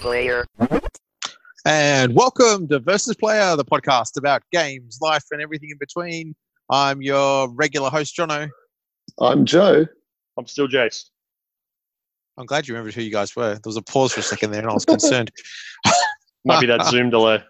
player. And welcome to Versus Player, the podcast about games, life, and everything in between. I'm your regular host, Jono. I'm Joe. I'm still Jace. I'm glad you remembered who you guys were. There was a pause for a second there, and I was concerned. Might be that Zoom delay.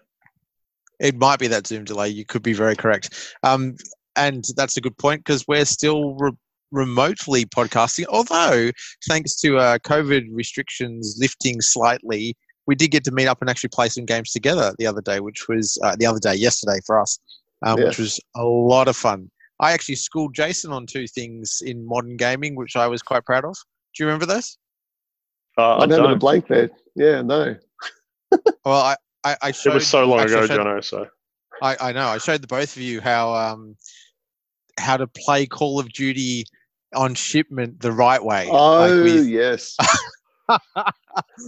It might be that Zoom delay. You could be very correct. Um, and that's a good point because we're still re- remotely podcasting. Although, thanks to uh, COVID restrictions lifting slightly, we did get to meet up and actually play some games together the other day, which was uh, the other day, yesterday for us, um, which was a lot of fun. I actually schooled Jason on two things in modern gaming, which I was quite proud of. Do you remember this? Uh, I I'm having a blank there. Yeah, no. Well, I, I, I It was so long ago, I showed- Jono. So I, I know. I showed the both of you how um, how to play Call of Duty on shipment the right way. Oh like with- yes.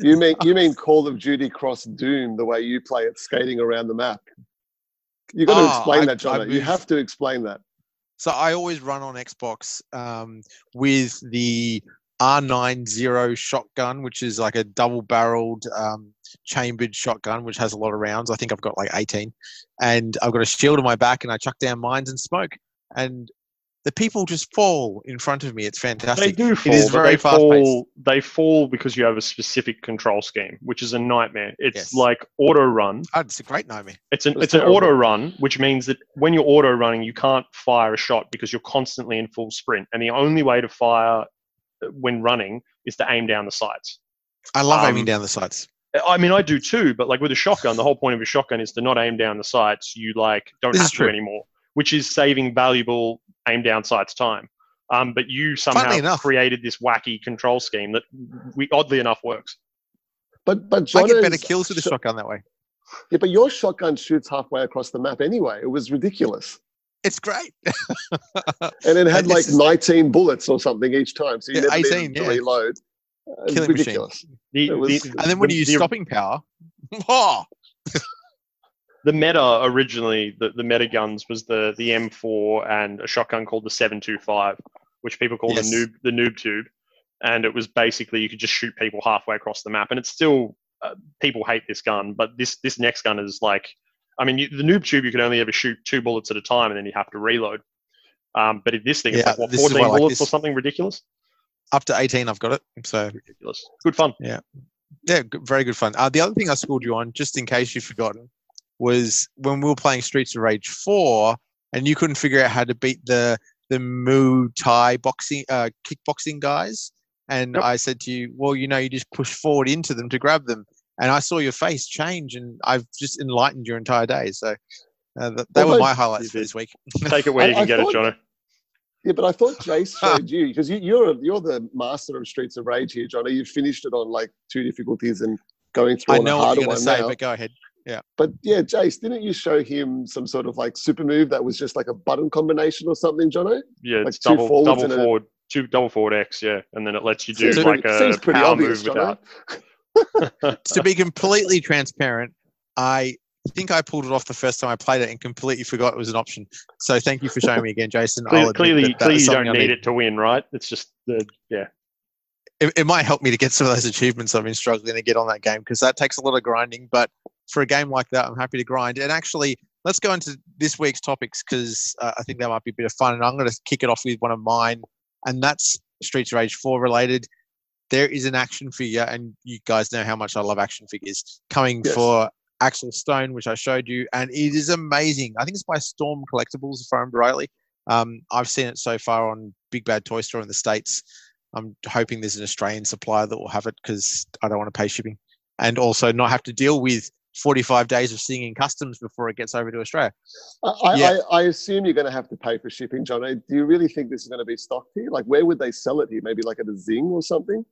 you mean you mean Call of Duty Cross Doom the way you play it skating around the map? You got to Oh, explain I- that, John. You have to explain that. So I always run on Xbox um, with the R90 shotgun, which is like a double-barreled um, chambered shotgun, which has a lot of rounds. I think I've got like 18, and I've got a shield on my back, and I chuck down mines and smoke, and the people just fall in front of me. It's fantastic. they fantastic. do fall, is but very they fast-paced. fall. They fall because you have a specific control scheme, which is a nightmare. It's Yes. like auto run. Oh, it's a great nightmare. It's an It's it's an auto run, which means that when you're auto running, you can't fire a shot because you're constantly in full sprint, and the only way to fire uh, when running is to aim down the sights. I love aiming Um, down the sights. I mean, I do too, but like with a shotgun, the whole point of a shotgun is to not aim down the sights. You like don't This have to true. anymore, which is saving valuable aim down sights time. Um, but you somehow enough- created this wacky control scheme that we oddly enough works. But but John I get better kills with a shotgun that way. Yeah, but your shotgun shoots halfway across the map anyway. It was ridiculous, It's great. and it had And like is- 19 bullets or something each time, so you Yeah, never 18, needed to yeah. reload. Uh, Killing machine. ridiculous. The, was- the, And then when the- you use the- stopping power, oh, the meta originally, the, the meta guns was the the M4 and a shotgun called the 725, which people call Yes. the noob the noob tube, and it was basically you could just shoot people halfway across the map, and it's still uh, people hate this gun, but this this next gun is like, I mean, you, the noob tube you could only ever shoot two bullets at a time, and then you have to reload. Um, but this thing, it's Yeah, like what this is 14 why I like bullets or something ridiculous. up to 18, I've got it. So Ridiculous. Good fun. yeah, Yeah, very good fun. Uh, the other thing I schooled you on, just in case you've forgotten, was when we were playing Streets of Rage 4 and you couldn't figure out how to beat the the Muay Thai boxing, uh, kickboxing guys. And Yep. I said to you, well, you know, you just push forward into them to grab them. And I saw your face change, and I've just enlightened your entire day. So uh, th- that Well, were my highlights for this week. Take it where you can I get thought- it, Jono. Yeah, but I thought Jace showed you because you, you're you're the master of Streets of Rage here, Johnny. You've finished it on like two difficulties and going through I on a know what harder you're going to say, now. but go ahead. But yeah, Jace, didn't you show him some sort of like super move that was just like a button combination or something, Jono? Yeah, like it's two double forwards double and a- forward, two double forward X, yeah, and then it lets you do Seems like pretty- a seems pretty power obvious, move Jono. without. to be completely transparent, I think I pulled it off the first time I played it and completely forgot it was an option. So thank you for showing me again, Jason. Clearly, admit clearly, that that clearly you don't I need it to win, right? It's just the yeah. It, it might help me to get some of those achievements I've been struggling to get on that game because that takes a lot of grinding. But for a game like that, I'm happy to grind. And actually, let's go into this week's topics because uh, I think that might be a bit of fun. And I'm going to kick it off with one of mine, and that's Streets of Rage 4 related. There is an action figure, and you guys know how much I love action figures, coming Yes. for Axel Stone, which I showed you, and it is amazing. I think it's by Storm Collectibles, if I remember rightly. Um, I've seen it so far on Big Bad Toy Store in the States. I'm hoping there's an Australian supplier that will have it because I don't want to pay shipping and also not have to deal with 45 days of seeing in customs before it gets over to Australia. I, Yeah. I, I assume you're going to have to pay for shipping, John. Do you really think this is going to be stocked here? Like, where would they sell it here? Maybe like at a Zing or something?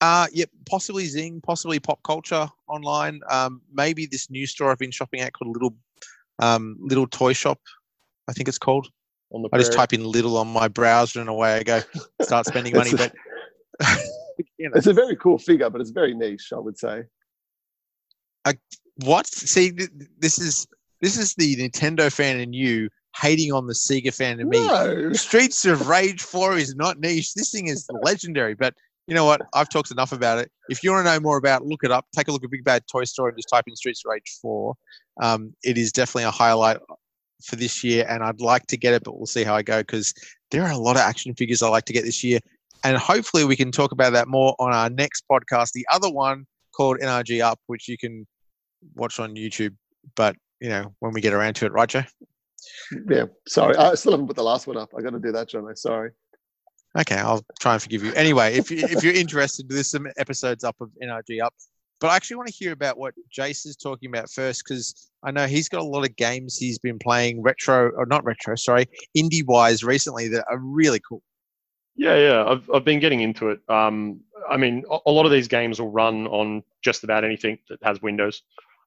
Uh, yep, possibly Zing, possibly Pop Culture online. Um, maybe this new store I've been shopping at called Little um, Little Toy Shop. I think it's called. On the I just type in little on my browser and away I go. Start spending money, but you know, It's a very cool figure, but it's very niche, I would say. what? See, th- this is this is the Nintendo fan in you hating on the Sega fan me. No. Streets of Rage 4 is not niche. This thing is legendary, but you know what? I've talked enough about it. If you want to know more about, it, look it up. Take a look at Big Bad Toy Store and just type in Streets of Rage Four. Um, it is definitely a highlight for this year, and I'd like to get it, but we'll see how I go because there are a lot of action figures I like to get this year, and hopefully we can talk about that more on our next podcast. The other one called NRG Up, which you can watch on YouTube, but you know when we get around to it, right, Joe? Yeah, sorry, I still haven't put the last one up. I got to do that, John. Sorry. Okay, I'll try and forgive you. Anyway, if you, if you're interested, there's some episodes up of NRG up. But I actually want to hear about what Jace is talking about first because I know he's got a lot of games he's been playing retro or not retro, sorry, indie wise recently that are really cool. Yeah, yeah, I've I've been getting into it. Um, I mean, a lot of these games will run on just about anything that has Windows.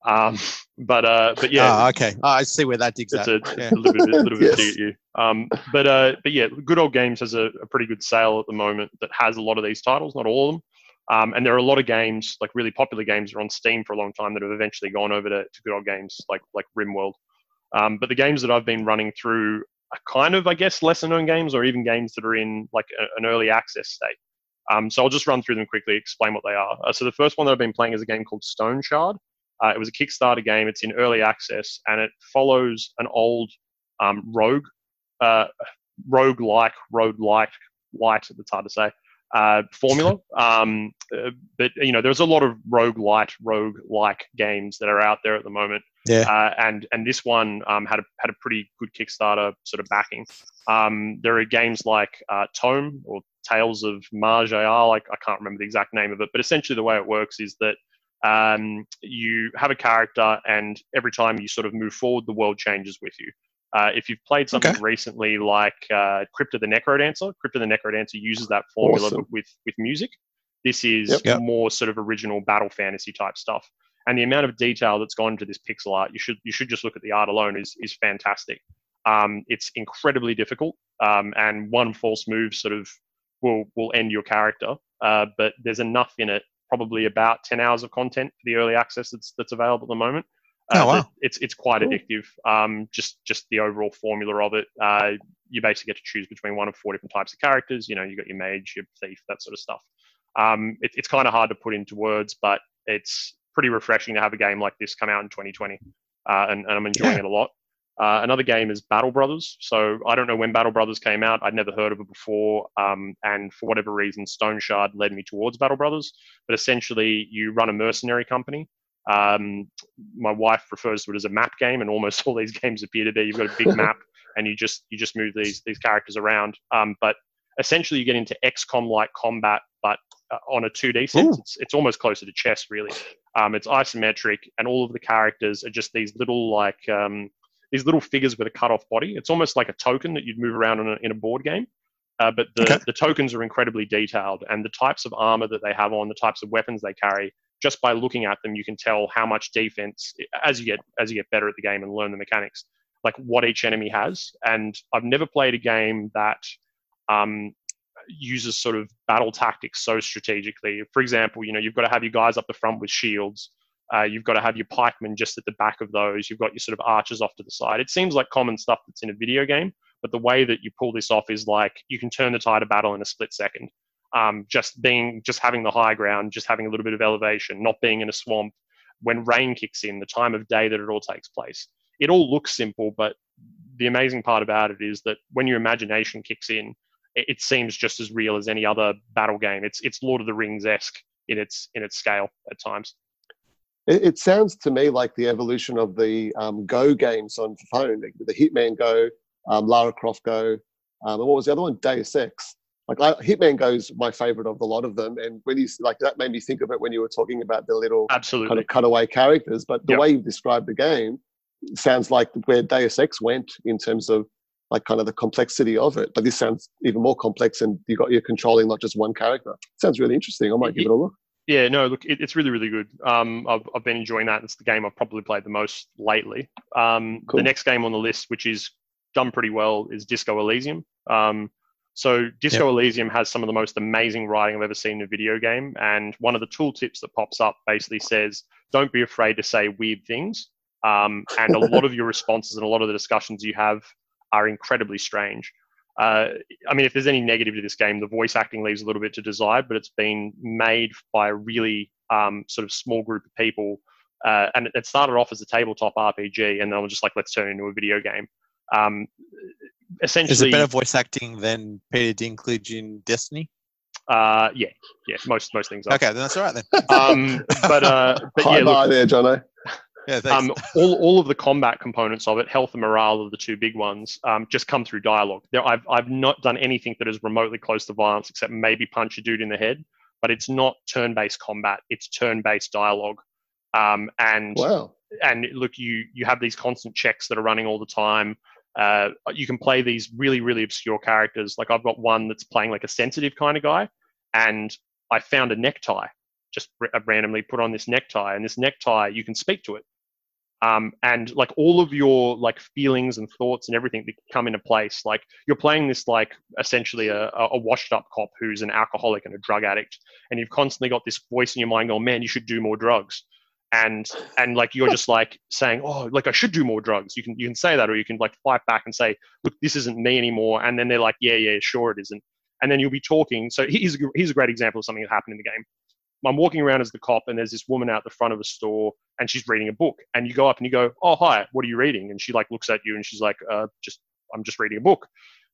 Um, but uh, but yeah. Oh, okay. Oh, I see where that digs it's at. a, yeah. a little bit, a little bit Yes. dig at you. Um, but uh, but yeah, Good Old Games has a, a pretty good sale at the moment that has a lot of these titles, not all of them. Um, and there are a lot of games, like really popular games, that are on Steam for a long time that have eventually gone over to, to Good Old Games, like like RimWorld. Um, but the games that I've been running through are kind of, I guess, lesser known games, or even games that are in like a, an early access state. Um, so I'll just run through them quickly, explain what they are. Uh, so the first one that I've been playing is a game called Stoneshard. Uh, it was a Kickstarter game. It's in early access, and it follows an old um, rogue, uh, rogue like, rogue like, light. It's hard to say. Uh, formula, um, uh, but you know, there's a lot of rogue light, rogue like games that are out there at the moment. Yeah. Uh, and and this one um, had a had a pretty good Kickstarter sort of backing. Um, there are games like uh, Tome or Tales of Ayal. Like I can't remember the exact name of it, but essentially the way it works is that um, you have a character, and every time you sort of move forward, the world changes with you. Uh, if you've played something Okay. recently like uh, Crypt of the NecroDancer, Crypto the Necrodancer uses that formula Awesome. with with music. This is Yep. Yep. more sort of original battle fantasy type stuff, and the amount of detail that's gone into this pixel art, you should you should just look at the art alone is is fantastic. Um, it's incredibly difficult, um, and one false move sort of will will end your character. Uh, but there's enough in it, probably about 10 hours of content for the early access that's that's available at the moment. Uh, Oh, wow. It's it's quite Cool. addictive. Um, just just the overall formula of it. Uh, you basically get to choose between one of four different types of characters. You know, you got your mage, your thief, that sort of stuff. Um, it, it's kind of hard to put into words, but it's pretty refreshing to have a game like this come out in 2020, uh, and, and I'm enjoying Yeah. it a lot. Uh, another game is Battle Brothers. So I don't know when Battle Brothers came out. I'd never heard of it before, um, and for whatever reason, Stoneshard led me towards Battle Brothers. But essentially, you run a mercenary company. Um, my wife refers to it as a map game, and almost all these games appear to be. You've got a big map, and you just you just move these these characters around. Um, but essentially, you get into XCOM-like combat, but uh, on a 2D sense. It's it's almost closer to chess, really. Um, it's isometric, and all of the characters are just these little like um, these little figures with a cut off body. It's almost like a token that you'd move around in a, in a board game. Uh, but the, Okay. the tokens are incredibly detailed, and the types of armor that they have on, the types of weapons they carry, just by looking at them, you can tell how much defense as you get as you get better at the game and learn the mechanics, like what each enemy has. And I've never played a game that um, uses sort of battle tactics so strategically. For example, you know you've got to have your guys up the front with shields. Uh, you've got to have your pikemen just at the back of those. You've got your sort of archers off to the side. It seems like common stuff that's in a video game, but the way that you pull this off is like you can turn the tide of battle in a split second. Um, just being, just having the high ground, just having a little bit of elevation, not being in a swamp. When rain kicks in, the time of day that it all takes place. It all looks simple, but the amazing part about it is that when your imagination kicks in, it, it seems just as real as any other battle game. It's it's Lord of the Rings esque in its in its scale at times. It, sounds to me like the evolution of the um, Go games on phone, the Hitman Go, um, Lara Croft Go, um, and what was the other one? Deus Ex. Like I, Hitman Go is my favorite of the lot of them, and when you like that made me think of it when you were talking about the little kind of cutaway characters. But the Yep. way you described the game sounds like where Deus Ex went in terms of like kind of the complexity of it. But this sounds even more complex, and you got you're controlling not just one character. sounds really interesting. I might give it a look. Yeah, no, look, it, it's really, really good. Um, I've, I've been enjoying that. It's the game I've probably played the most lately. Um, Cool. The next game on the list, which is done pretty well, is Disco Elysium. Um, so Disco Elysium has some of the most amazing writing I've ever seen in a video game. And one of the tooltips that pops up basically says, don't be afraid to say weird things. Um, and a lot of your responses and a lot of the discussions you have are incredibly strange. Uh, I mean, if there's any negative to this game, the voice acting leaves a little bit to desire, but it's been made by a really um, sort of small group of people. Uh, and it started off as a tabletop RPG, and then we're just like, let's turn it into a video game. Um, essentially, Is it better voice acting than Peter Dinklage in Destiny? Uh, yeah, yeah, most most things. Are. Okay, then that's all right then. Um, but uh, but Hi yeah, look, there, Jono. Yeah, thanks. um, all, all of the combat components of it, health and morale are the two big ones, um, just come through dialogue. There, I've, I've not done anything that is remotely close to violence except maybe punch a dude in the head, but it's not turn-based combat. It's turn-based dialogue. Um, and Wow. and look, you you have these constant checks that are running all the time. Uh, you can play these really really obscure characters. Like I've got one that's playing like a sensitive kind of guy, and I found a necktie. Just r- randomly put on this necktie, and this necktie you can speak to it um, and like all of your like feelings and thoughts and everything that come into place like you're playing this like essentially a, a washed up cop who's an alcoholic and a drug addict and you've constantly got this voice in your mind going man you should do more drugs and and like you're just like saying oh like i should do more drugs you can you can say that or you can like fight back and say look this isn't me anymore and then they're like yeah yeah sure it isn't and then you'll be talking so here's a, here's a great example of something that happened in the game I'm walking around as the cop, and there's this woman out the front of a store, and she's reading a book. And you go up and you go, "Oh, hi, what are you reading?" And she like looks at you, and she's like, uh, "Just, I'm just reading a book."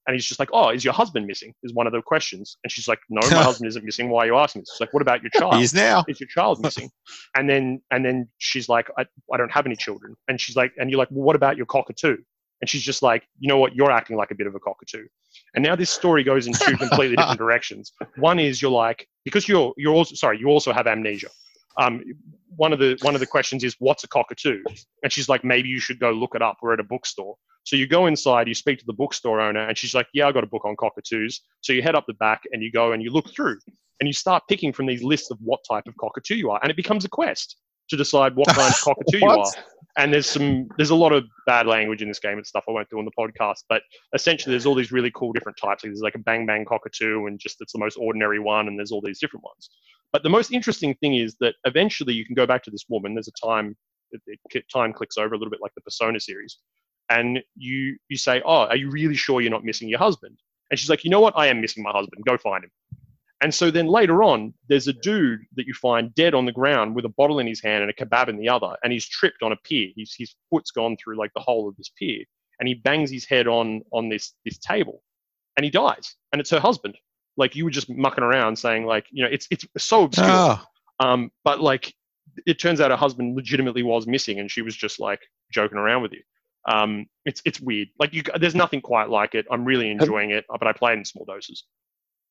And he's just like, "Oh, is your husband missing?" Is one of the questions. And she's like, "No, my husband isn't missing. Why are you asking this?" She's like, "What about your child?" He is now. is your child missing? and then and then she's like, I, I don't have any children. And she's like, and you're like, well, what about your cockatoo? And she's just like, you know what, you're acting like a bit of a cockatoo. And now this story goes in two completely different directions. One is you're like, because you're you're also sorry, you also have amnesia. Um, one of the one of the questions is what's a cockatoo? And she's like, maybe you should go look it up. We're at a bookstore. So you go inside, you speak to the bookstore owner, and she's like, yeah, I got a book on cockatoos. So you head up the back and you go and you look through and you start picking from these lists of what type of cockatoo you are, and it becomes a quest to decide what kind of cockatoo you are. And there's some there's a lot of bad language in this game and stuff I won't do on the podcast, but essentially there's all these really cool different types. Like there's like a bang bang cockatoo, and just it's the most ordinary one, and there's all these different ones. But the most interesting thing is that eventually you can go back to this woman. There's a time it, it, time clicks over a little bit like the Persona series, and you you say, "Oh, are you really sure you're not missing your husband?" And she's like, "You know what? I am missing my husband. Go find him." And so then later on, there's a dude that you find dead on the ground with a bottle in his hand and a kebab in the other, and he's tripped on a pier. He's, his foot's gone through like the hole of this pier, and he bangs his head on on this this table, and he dies. And it's her husband. Like you were just mucking around saying like, you know, it's it's so obscure. Oh, Um, but like, it turns out her husband legitimately was missing, and she was just like joking around with you. Um, it's it's weird. Like you, there's nothing quite like it. I'm really enjoying it, but I play it in small doses.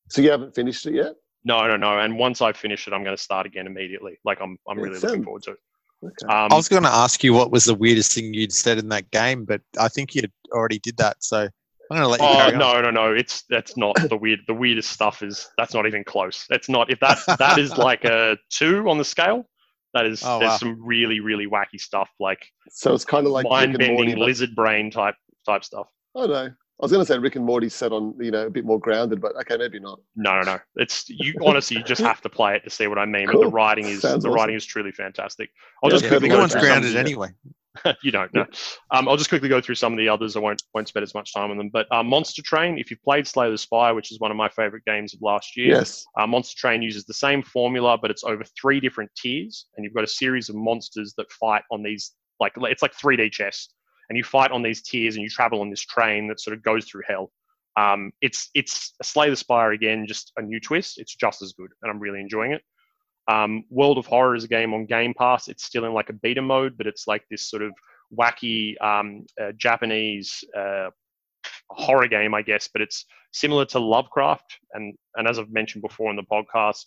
So you haven't finished it yet? No, no, no. And once I finish it, I'm going to start again immediately. Like I'm, I'm Yeah, really sound- looking forward to it. Okay. Um, I was going to ask you what was the weirdest thing you'd said in that game, but I think you already did that. So I'm going to let you oh carry on. no, no, no. It's that's not the weird. The weirdest stuff is that's not even close. It's not. If that that is like a two on the scale, that is Oh, there's wow. some really really wacky stuff like So it's kind of like Rick mind and Morty. bending but- lizard brain type type stuff. Oh know. I was going to say Rick and Morty set on you know a bit more grounded, but okay, maybe not. No, no, no. It's you honestly you just have to play it to see what I mean. But the writing is Sounds the awesome. writing is truly fantastic. I'll Yeah, just yeah, quickly no go Everyone's through through some grounded anyway. you don't know. Um, I'll just quickly go through some of the others. I won't won't spend as much time on them. But uh, Monster Train, if you've played Slay the Spire, which is one of my favorite games of last year, Yes. uh, Monster Train uses the same formula, but it's over three different tiers, and you've got a series of monsters that fight on these like it's like 3D chess, and you fight on these tiers, and you travel on this train that sort of goes through hell. Um, it's it's Slay the Spire again, just a new twist. It's just as good, and I'm really enjoying it. Um, World of Horror is a game on Game Pass. It's still in like a beta mode, but it's like this sort of wacky um, uh, Japanese uh, horror game, I guess. But it's similar to Lovecraft, and and as I've mentioned before in the podcast,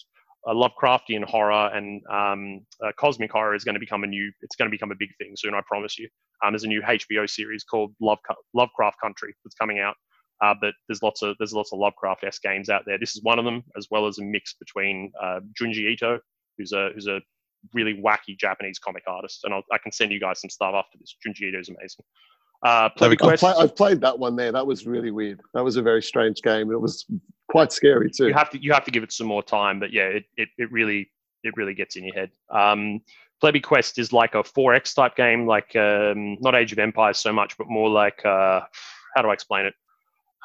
uh, Lovecraftian horror and um, uh, cosmic horror is going to become a new. It's going to become a big thing soon. I promise you. Um, there's a new HBO series called Love Lovecraft Country that's coming out. Uh, but there's lots of there's lots of Lovecraft-esque games out there. This is one of them, as well as a mix between uh, Junji Ito, who's a who's a really wacky Japanese comic artist, and I'll, I can send you guys some stuff after this. Junji Ito is amazing. Uh, There we Plebby go. I've, Quest, play, I've played that one there. That was really weird. That was a very strange game. It was quite scary too. you have to you have to give it some more time, but yeah, it, it, it really it really gets in your head. Um, Plebby Quest is like a 4X type game, like um, not Age of Empires so much, but more like uh, how do I explain it?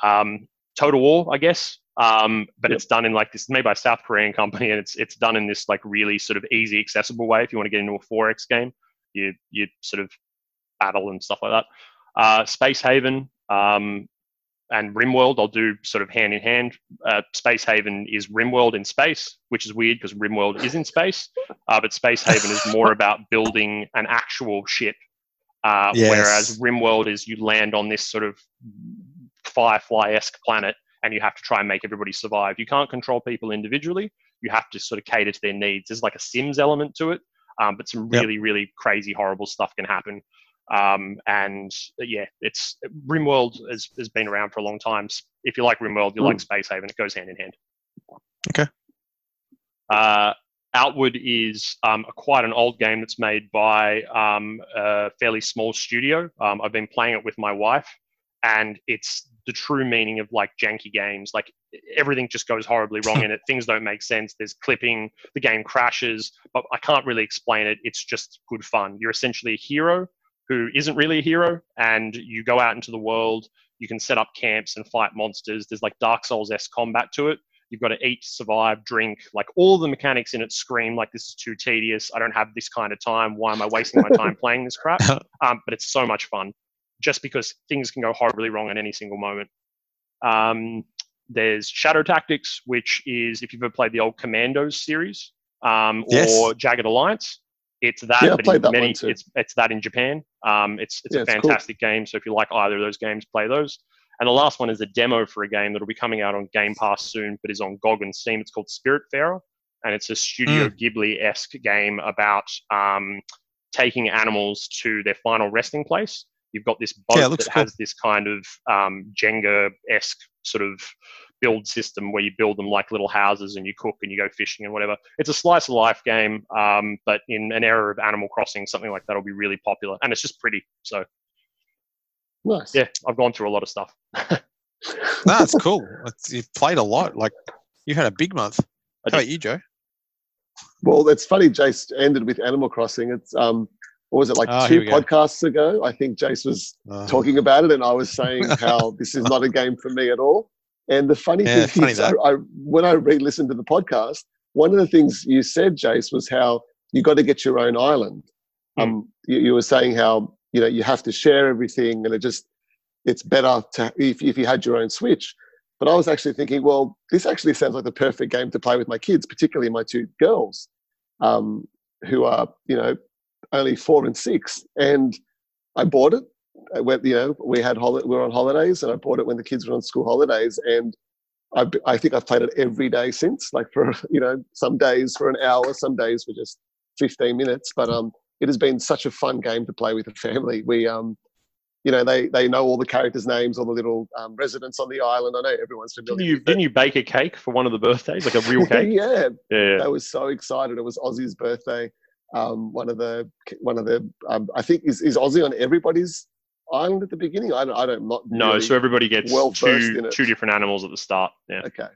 Um, Total War, I guess. Um, but Yep. it's done in like this made by a South Korean company, and it's it's done in this like really sort of easy, accessible way. If you want to get into a 4X game, you you sort of battle and stuff like that. Uh, Space Haven um, and RimWorld, I'll do sort of hand in hand. Uh, space Haven is RimWorld in space, which is weird because RimWorld is in space, uh, but Space Haven is more about building an actual ship, uh, Yes. whereas RimWorld is you land on this sort of Firefly-esque planet and you have to try and make everybody survive. You can't control people individually. You have to sort of cater to their needs. There's like a Sims element to it, um, but some Yep. really, really crazy, horrible stuff can happen. Um, and uh, yeah, it's RimWorld has, has been around for a long time. If you like RimWorld, you like Space Haven. It goes hand in hand. Okay. Uh, Outward is um, a, quite an old game that's made by um, a fairly small studio. Um, I've been playing it with my wife, and it's the true meaning of like janky games. Like everything just goes horribly wrong in it. Things don't make sense. There's clipping. The game crashes, but I can't really explain it. It's just good fun. You're essentially a hero who isn't really a hero, and you go out into the world. You can set up camps and fight monsters. There's like Dark Souls s combat to it. You've got to eat, survive, drink. Like all the mechanics in it scream like this is too tedious. I don't have this kind of time. Why am I wasting my time playing this crap? Um, but it's so much fun, just because things can go horribly wrong at any single moment. Um, there's Shadow Tactics, which is if you've ever played the old Commandos series um, Yes. or Jagged Alliance. It's that, Yeah, I but played in that many, one too. it's it's that in Japan. Um, it's it's Yeah, a it's cool. fantastic game. So if you like either of those games, play those. And the last one is a demo for a game that'll be coming out on Game Pass soon, but is on GOG and Steam. It's called Spirit Spiritfarer, and it's a Studio Ghibli-esque game about um, taking animals to their final resting place. You've got this boat Yeah, that cool. has this kind of um, Jenga-esque sort of build system where you build them like little houses and you cook and you go fishing and whatever. It's a slice of life game, um, but in an era of Animal Crossing, something like that will be really popular, and it's just pretty. So Nice. yeah, I've gone through a lot of stuff. That's cool. It's, you've played a lot. Like you had a big month. How about you, Joe? Well, it's funny. Jace ended with Animal Crossing. It's um, what was it like Oh, two podcasts ago? I think Jace was Uh, talking about it, and I was saying how this is not a game for me at all. And the funny Yeah, thing funny is. I, I, when I re-listened to the podcast, one of the things you said, Jace, was how you got to get your own island. Hmm. Um, you, you were saying how you know you have to share everything, and it just it's better to if if you had your own Switch. But I was actually thinking, well, this actually sounds like the perfect game to play with my kids, particularly my two girls, um, who are you know only four and six. And I bought it. I went, you know, we had holi- we were on holidays, and I bought it when the kids were on school holidays, and I think I've played it every day since. Like for you know, some days for an hour, some days for just fifteen minutes. But um, it has been such a fun game to play with the family. We um, you know, they they know all the characters' names, all the little um, residents on the island. I know everyone's Didn't familiar. you with it. didn't you bake a cake for one of the birthdays, like a real cake? yeah, yeah, I was so excited. It was Ozzie's birthday. Um, one of the one of the um, I think is is Aussie on everybody's island at the beginning. I don't I don't not No, really- so everybody gets well two two different animals at the start. Yeah. okay.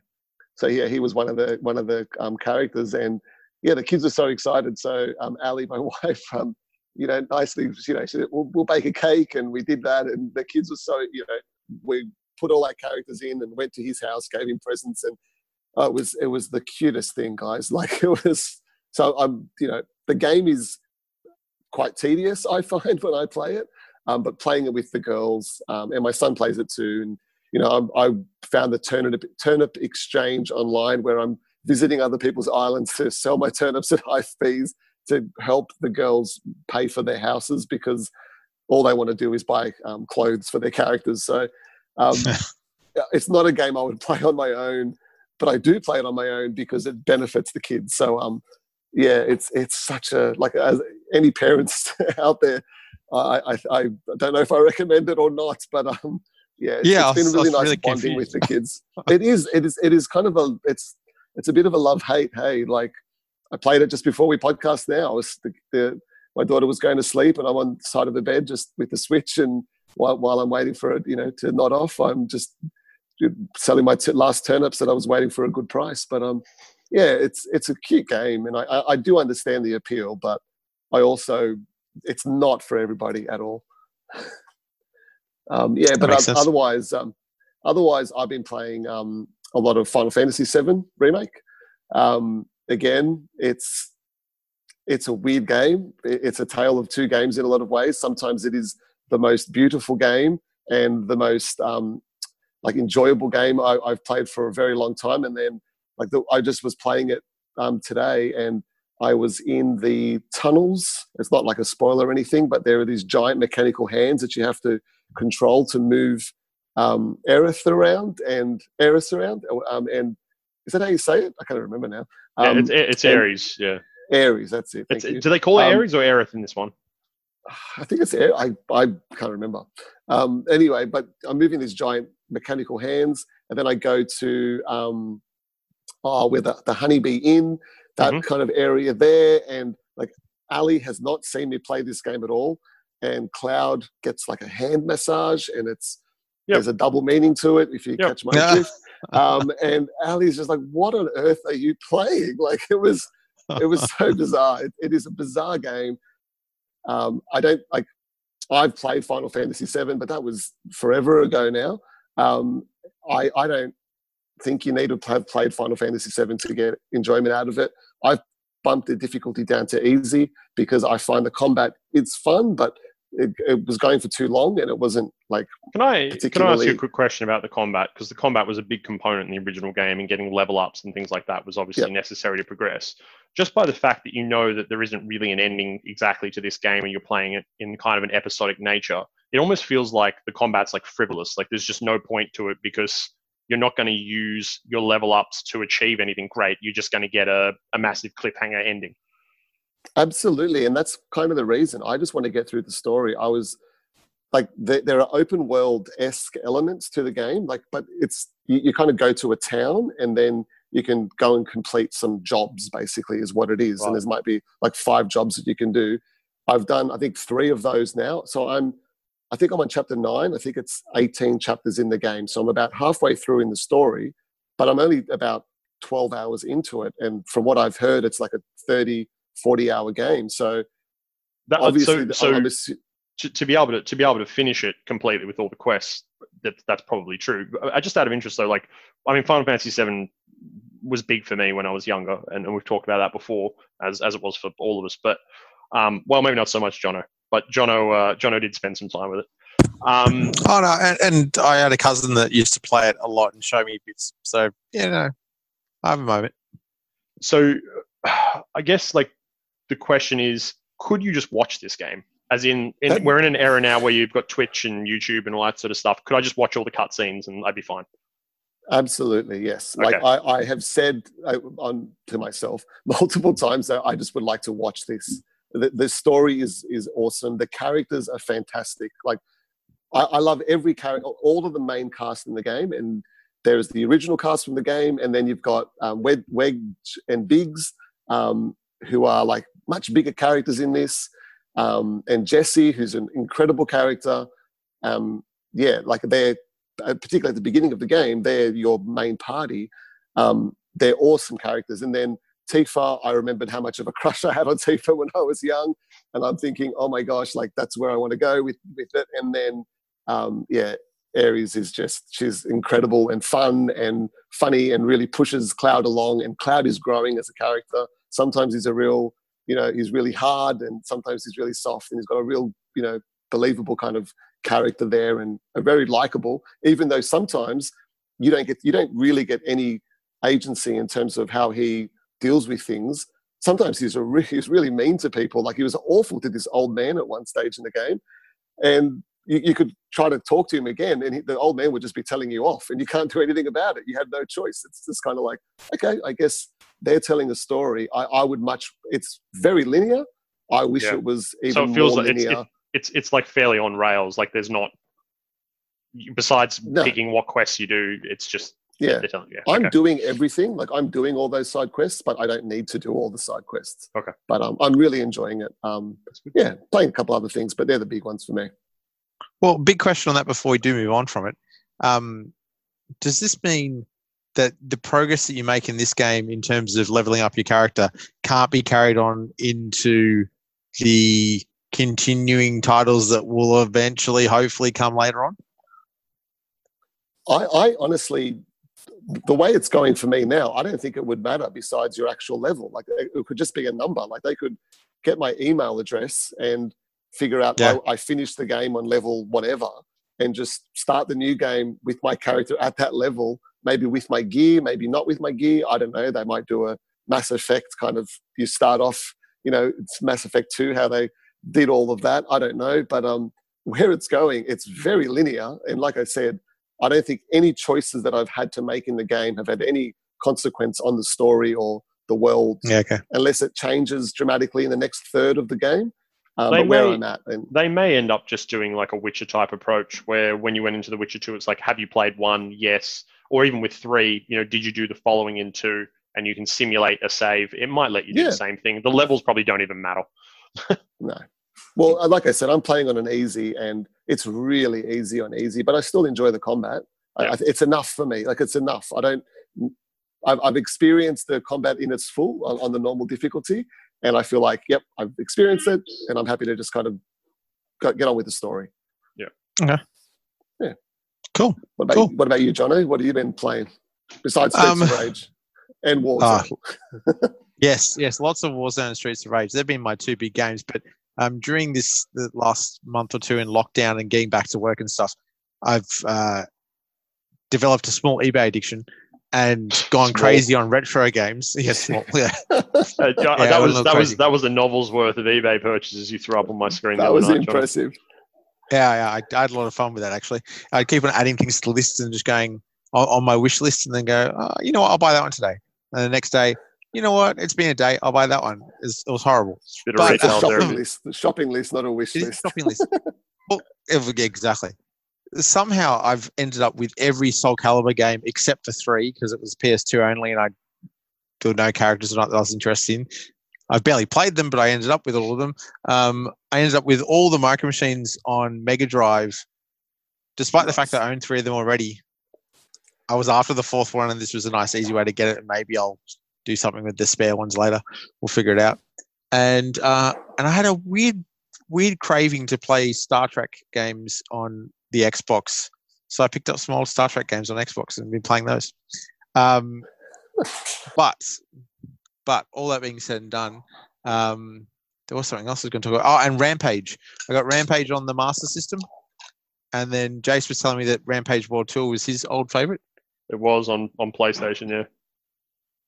So yeah, he was one of the one of the um, characters, and yeah, the kids were so excited. So um, Ali, my wife, um, you know, nicely, you know, she said, we'll, we'll bake a cake, and we did that, and the kids were so, you know, we put all our characters in and went to his house, gave him presents, and uh, it was it was the cutest thing, guys. Like it was. So I'm, you know, the game is quite tedious. I find when I play it, um, but playing it with the girls, um, and my son plays it too, and you know, I'm, I found the turnip turnip exchange online where I'm visiting other people's islands to sell my turnips at high fees to help the girls pay for their houses because all they want to do is buy um, clothes for their characters. So um, it's not a game I would play on my own, but I do play it on my own because it benefits the kids. So um, yeah, it's it's such a like as any parents out there, I, I I don't know if I recommend it or not, but um, yeah, it's, Yeah, it's been was- really nice really bonding with the kids. it is it is it is kind of a it's it's a bit of a love hate. Hey, like I played it just before we podcast. Now, I was the, the my daughter was going to sleep, and I'm on the side of the bed just with the switch, and while while I'm waiting for it, you know, to nod off, I'm just selling my t- last turnips that I was waiting for a good price. But um, yeah, it's it's a cute game, and I, I, I do understand the appeal, but I also it's not for everybody at all. um, yeah, but otherwise, um, otherwise, I've been playing um, a lot of Final Fantasy VII remake. Um, again, it's it's a weird game. It's a tale of two games in a lot of ways. Sometimes it is the most beautiful game and the most um, like enjoyable game I, have played for a very long time. And then like the, I just was playing it um, today, and I was in the tunnels. It's not like a spoiler or anything, but there are these giant mechanical hands that you have to control to move um, Aerith around and Aerith around. Um, and is that how you say it? I can't remember now. Um, yeah, it's, it's Aeris. Yeah. Aeris, that's it. do they call it um, Aeris or Aerith in this one? I think it's I I can't remember. Um, anyway, but I'm moving these giant mechanical hands, and then I go to um, oh, where the, the honeybee inn, that mm-hmm. kind of area there, and like Ali has not seen me play this game at all, and Cloud gets like a hand massage, and it's yep. there's a double meaning to it if you yep. catch my drift. um, and Ali's just like, "What on earth are you playing?" Like it was, it was so bizarre. It, it is a bizarre game. Um, I don't like. I've played Final Fantasy VII, but that was forever ago now. Um, I I don't think you need to have played Final Fantasy VII to get enjoyment out of it. I've bumped the difficulty down to easy because I find the combat it's fun, but it, it, was going for too long and it wasn't like. Can I can I ask you a quick question about the combat because the combat was a big component in the original game and getting level ups and things like that was obviously yep. necessary to progress. Just by the fact that you know that there isn't really an ending exactly to this game and you're playing it in kind of an episodic nature, it almost feels like the combat's like frivolous. Like there's just no point to it because you're not going to use your level ups to achieve anything great. You're just going to get a, a massive cliffhanger ending. Absolutely. And that's kind of the reason. I just want to get through the story. I was like, there, there are open world esque elements to the game, like, but it's, you, you kind of go to a town and then you can go and complete some jobs, basically, is what it is. Right. And there might be like five jobs that you can do. I've done, I think, three of those now. So I'm, I think I'm on chapter nine. I think it's 18 chapters in the game. So I'm about halfway through in the story, but I'm only about 12 hours into it. And from what I've heard, it's like a 30, 40 hour game. So that, uh, obviously, so, so to, to, be able to to be able to finish it completely with all the quests, that that's probably true. I just out of interest though, like I mean, Final Fantasy VII was big for me when I was younger, and, and we've talked about that before, as as it was for all of us. But um, well, maybe not so much Jono, but Jono uh, Jono did spend some time with it. Um, oh no, and, and, I had a cousin that used to play it a lot and show me bits. So yeah, no, I have a moment. So I guess like the question is, could you just watch this game? As in, in we're in an era now where you've got Twitch and YouTube and all that sort of stuff. Could I just watch all the cutscenes and I'd be fine? Absolutely, yes. Okay. Like I, I have said uh, on to myself multiple times that I just would like to watch this. The, the story is is awesome. The characters are fantastic. Like I, I love every character, all of the main cast in the game, and there's the original cast from the game, and then you've got um, Wedge, Wedge and Biggs, um, who are like much bigger characters in this, um, and Jessie, who's an incredible character. Um, yeah, like they're uh, particularly at the beginning of the game, they're your main party. Um, they're awesome characters, and then Tifa, I remembered how much of a crush I had on Tifa when I was young, and I'm thinking, oh my gosh, like that's where I want to go with with it. And then, um, yeah, Aeris is just she's incredible and fun and funny and really pushes Cloud along. And Cloud is growing as a character. Sometimes he's a real, you know, he's really hard, and sometimes he's really soft, and he's got a real, you know, believable kind of character there, and a very likable. Even though sometimes you don't get, you don't really get any agency in terms of how he deals with things. Sometimes he's, a re- he's really mean to people. Like he was awful to this old man at one stage in the game. And you, you could try to talk to him again, and he, the old man would just be telling you off, and you can't do anything about it. You have no choice. It's just kind of like, okay, I guess they're telling a story. I, I would much. It's very linear. I wish yeah. it was even so it feels more like linear. It's, it, it's it's like fairly on rails. Like there's not besides no. picking what quests you do. It's just yeah, yeah. I'm okay. doing everything. Like I'm doing all those side quests, but I don't need to do all the side quests. Okay. But um, I'm really enjoying it. Um, yeah, playing a couple other things, but they're the big ones for me. Well, big question on that before we do move on from it. Um, does this mean that the progress that you make in this game in terms of leveling up your character can't be carried on into the continuing titles that will eventually, hopefully, come later on? I, I honestly, the way it's going for me now, I don't think it would matter besides your actual level. Like it could just be a number. Like they could get my email address and figure out Yeah. I, I finished the game on level whatever and just start the new game with my character at that level, maybe with my gear, maybe not with my gear. I don't know. They might do a Mass Effect kind of, you start off, you know, it's Mass Effect 2, how they did all of that. I don't know. But um, where it's going, it's very linear. And like I said, I don't think any choices that I've had to make in the game have had any consequence on the story or the world Yeah, okay. unless it changes dramatically in the next third of the game. Um, They but where may- I'm at, and They may end up just doing like a Witcher type approach where when you went into The Witcher 2, it's like, have you played one? Yes. Or even with three, you know, did you do the following in two? And you can simulate a save. It might let you do Yeah. the same thing. The levels probably don't even matter. no. Well, uh, like I said, I'm playing on an easy, and it's really easy on easy, but I still enjoy the combat. Yeah. I, it's enough for me. Like it's enough. I don't. I've, I've experienced the combat in its full on, on the normal difficulty, and I feel like, yep, I've experienced it, and I'm happy to just kind of get on with the story. Cool. What about Cool. what about you, Jono? What have you been playing besides Streets Um, of Rage and Warzone? Ah. Yes, yes, lots of Warzone and Streets of Rage. They've been my two big games. But um, during this the last month or two in lockdown and getting back to work and stuff, I've uh, developed a small eBay addiction and gone Small. crazy on retro games. Yes, small. Yeah, Uh, yeah, that went was little that was that was a novel's worth of eBay purchases you threw up on my screen. the that was night, John. impressive. yeah, yeah. I, I had a lot of fun with that actually. I'd keep on adding things to the list and just going on, on my wish list, and then go, oh, you know what, I'll buy that one today. And the next day, you know what, it's been a day, I'll buy that one. It's, it was horrible. Bit But- It's a retail shopping therapy. list. The shopping list, not a wish It is a list. shopping list. well, exactly. Somehow I've ended up with every Soul Calibur game except for three because it was PS2 only, and I there were no characters or not that I was interested in. I've barely played them, but I ended up with all of them. Um, I ended up with all the Micro Machines on Mega Drive, despite the fact that I own three of them already. I was after the fourth one, and this was a nice, easy way to get it. And maybe I'll do something with the spare ones later. We'll figure it out. And uh, and I had a weird weird craving to play Star Trek games on the Xbox. So I picked up some old Star Trek games on Xbox and been playing those. Um, but but all that being said and done, um, there was something else I was going to talk about. Oh, and Rampage. I got Rampage on the Master System, and then Jace was telling me that Rampage World Tour was his old favorite. It was on on PlayStation. Yeah.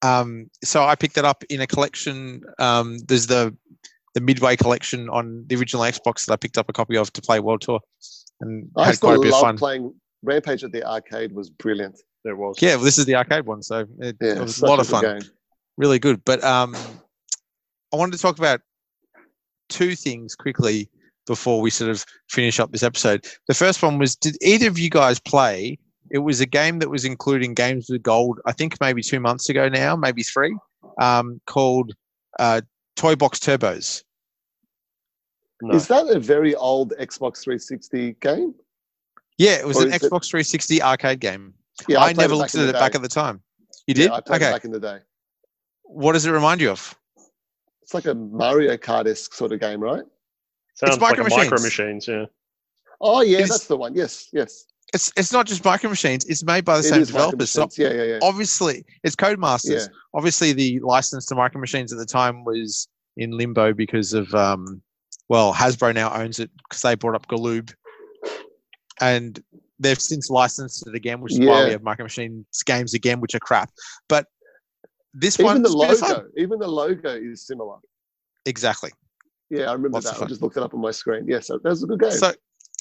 Um, so I picked that up in a collection. Um, there's the the Midway collection on the original Xbox that I picked up a copy of to play World Tour, and I had quite a still bit of love fun. playing Rampage at the arcade was brilliant. There was. Yeah, well, this is the arcade one, so it, Yeah, it was a lot of fun, game. really good. But um, I wanted to talk about two things quickly before we sort of finish up this episode. The first one was: Did either of you guys play? It was a game that was including Games with Gold. I think maybe two months ago now, maybe three, um, called uh, Toybox Turbos. No. Is that a very old Xbox 360 game? Yeah, it was Or an is it- Xbox 360 arcade game. Yeah, I, played never looked at the it back at the time. You Yeah, did? I played it okay. back in the day. What does it remind you of? It's like a Mario Kart-esque sort of game, right? Sounds like a Micro micro Machines. machines. Yeah. Oh yeah, It's- that's the one. Yes, yes. It's it's not just Micro Machines. It's made by the It same developers. So yeah, yeah, yeah. obviously, it's Codemasters. Yeah. Obviously, the license to Micro Machines at the time was in limbo because of um, well, Hasbro now owns it because they brought up Galoob, and they've since licensed it again, which is why we have Micro Machines games again, which are crap. But this one, Even the was a bit of fun. logo, even the logo is similar. exactly. Yeah, I remember Lots that. I just looked it up on my screen. Yes, that was a good game. So,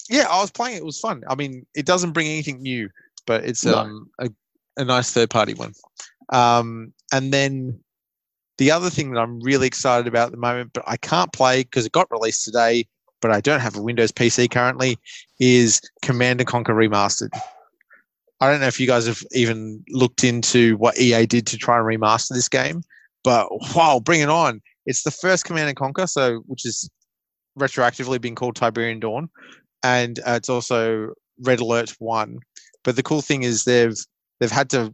yeah, I was playing it. It was fun. I mean, it doesn't bring anything new, but it's No. um, a, a nice third party one. Um, and then the other thing that I'm really excited about at the moment, but I can't play because it got released today, but I don't have a Windows PC currently, is Command and Conquer Remastered. I don't know if you guys have even looked into what EA did to try and remaster this game, but wow, bring it on! It's the first Command and Conquer, so which is retroactively been called Tiberian Dawn, and uh, it's also Red Alert One. But the cool thing is they've they've had to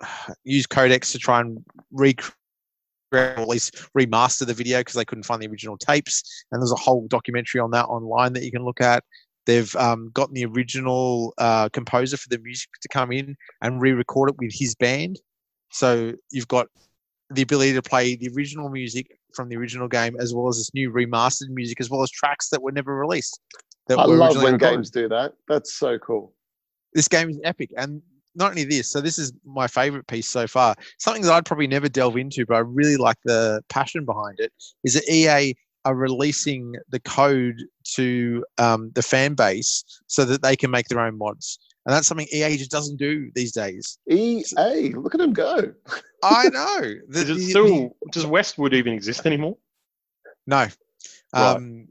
use codecs to try and recreate or at least remaster the video because they couldn't find the original tapes. And there's a whole documentary on that online that you can look at. They've um, gotten the original uh, composer for the music to come in and re-record it with his band. So you've got the ability to play the original music from the original game as well as this new remastered music as well as tracks that were never released. That I were love when recorded. games do that. That's so cool. This game is epic, and not only this. So this is my favorite piece so far. Something that I'd probably never delve into, but I really like the passion behind it. Is that EA are releasing the code to um, the fan base so that they can make their own mods, and that's something EA just doesn't do these days. EA, look at them go. I know. The- Is it still? the- Does Westwood even exist anymore? No. Right. Um,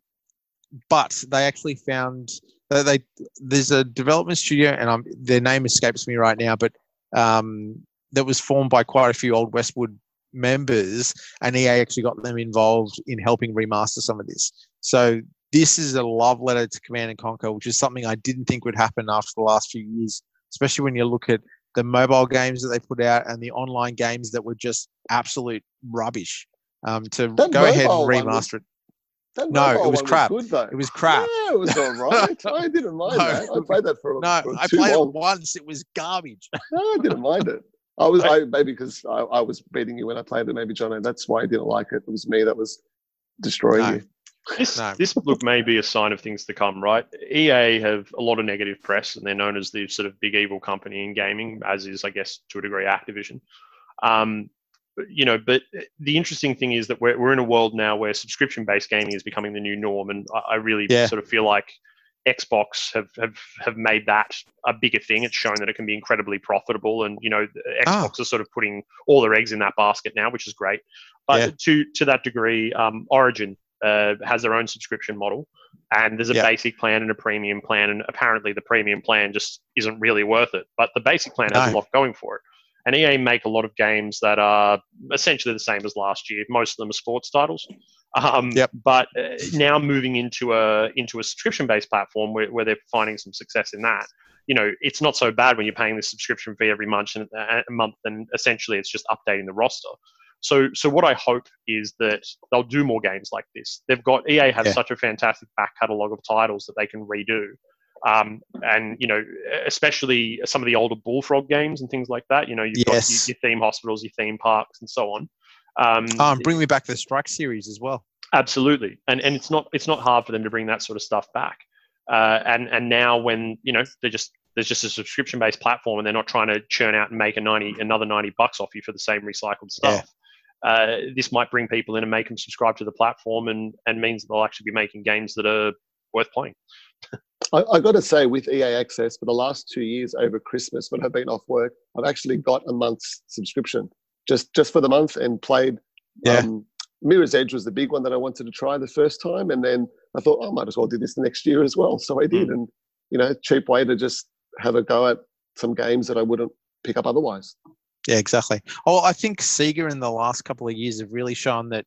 but they actually found that they there's a development studio, and I'm, their name escapes me right now, but um, that was formed by quite a few old Westwood members, and EA actually got them involved in helping remaster some of this. So this is a love letter to Command and Conquer, which is something I didn't think would happen after the last few years, especially when you look at the mobile games that they put out and the online games that were just absolute rubbish. Um, to That go ahead and was- remaster it. That No, it was one crap. good though. It was crap. Yeah, it was all right. I didn't mind No. that. I played that for, a while. No, for I played long. it once. It was garbage. No, I didn't mind it. I was I- I, maybe because I, I was beating you when I played it. Maybe John, and that's why I didn't like it. It was me that was destroying No. you. This No. this look may be a sign of things to come, right? EA have a lot of negative press, and they're known as the sort of big evil company in gaming, as is, I guess, to a degree, Activision. Um, but, you know, but the interesting thing is that we're we're in a world now where subscription-based gaming is becoming the new norm, and I, I really Yeah. sort of feel like Xbox have, have have made that a bigger thing. It's shown that it can be incredibly profitable, and you know, Ah. Xbox is sort of putting all their eggs in that basket now, which is great. But Yeah. to to that degree, um, Origin uh, has their own subscription model, and there's a Yeah. basic plan and a premium plan, and apparently the premium plan just isn't really worth it. But the basic plan has a lot going for it. And EA make a lot of games that are essentially the same as last year. Most of them are sports titles. Um, Yep. But uh, now moving into a into a subscription based platform where, where they're finding some success in that. You know, it's not so bad when you're paying this subscription fee every month and a month, and essentially it's just updating the roster. So, so what I hope is that they'll do more games like this. They've got EA has Yeah. such a fantastic back catalog of titles that they can redo, um, and you know, especially some of the older Bullfrog games and things like that. You know, you've Yes. got your, your theme hospitals, your theme parks, and so on. Um, Oh, and bring me back the Strike series as well. Absolutely, and and it's not it's not hard for them to bring that sort of stuff back. Uh, and and now when you know they're just there's just a subscription based platform, and they're not trying to churn out and make a ninety another ninety bucks off you for the same recycled Yeah. stuff. Uh, this might bring people in and make them subscribe to the platform, and and means they'll actually be making games that are worth playing. I, I got to say, with EA Access, for the last two years over Christmas, when I've been off work, I've actually got a month's subscription just just for the month and played. Yeah. Um, Mirror's Edge was the big one that I wanted to try the first time, and then I thought "Oh, I might as well do this the next year as well. So I did, and you know, cheap way to just have a go at some games that I wouldn't pick up otherwise. Yeah, exactly. Oh, I think Sega in the last couple of years have really shown that.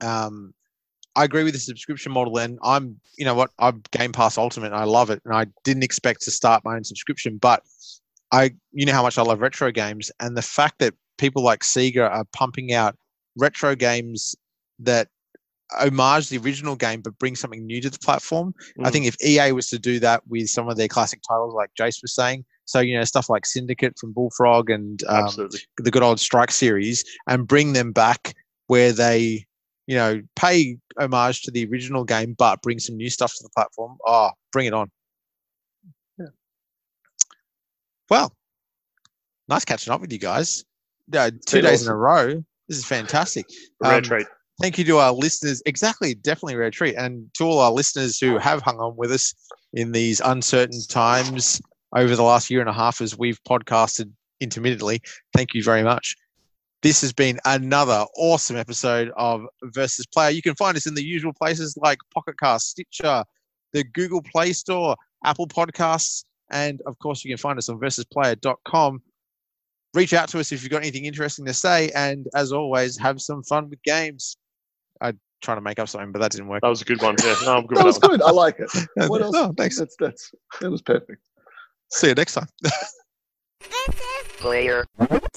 Um, I agree with the subscription model, and I'm, you know what, I'm Game Pass Ultimate, and I love it, and I didn't expect to start my own subscription, but I, you know how much I love retro games, and the fact that people like Sega are pumping out retro games that homage the original game but bring something new to the platform. I Mm. think if EA was to do that with some of their classic titles, like Jace was saying, so you know stuff like Syndicate from Bullfrog and um, the good old Strike series, and bring them back where they, you know, pay homage to the original game but bring some new stuff to the platform. Oh, bring it on! Yeah. Well, nice catching up with you guys. Uh, two days in a row. This is fantastic. Rare Um, treat. thank you to our listeners. Exactly, definitely a rare treat. And to all our listeners who have hung on with us in these uncertain times over the last year and a half as we've podcasted intermittently, thank you very much. This has been another awesome episode of Versus Player. You can find us in the usual places like Pocket Cast, Stitcher, the Google Play Store, Apple Podcasts, and of course, you can find us on versusplayer.com reach out to us if you've got anything interesting to say. And as always, have some fun with games. I'm trying to make up something, but that didn't work. That was a good one. Yeah, no, I'm good That was that good. I like it. What else? No, thanks. That's that's that was perfect. See you next time. this is Player.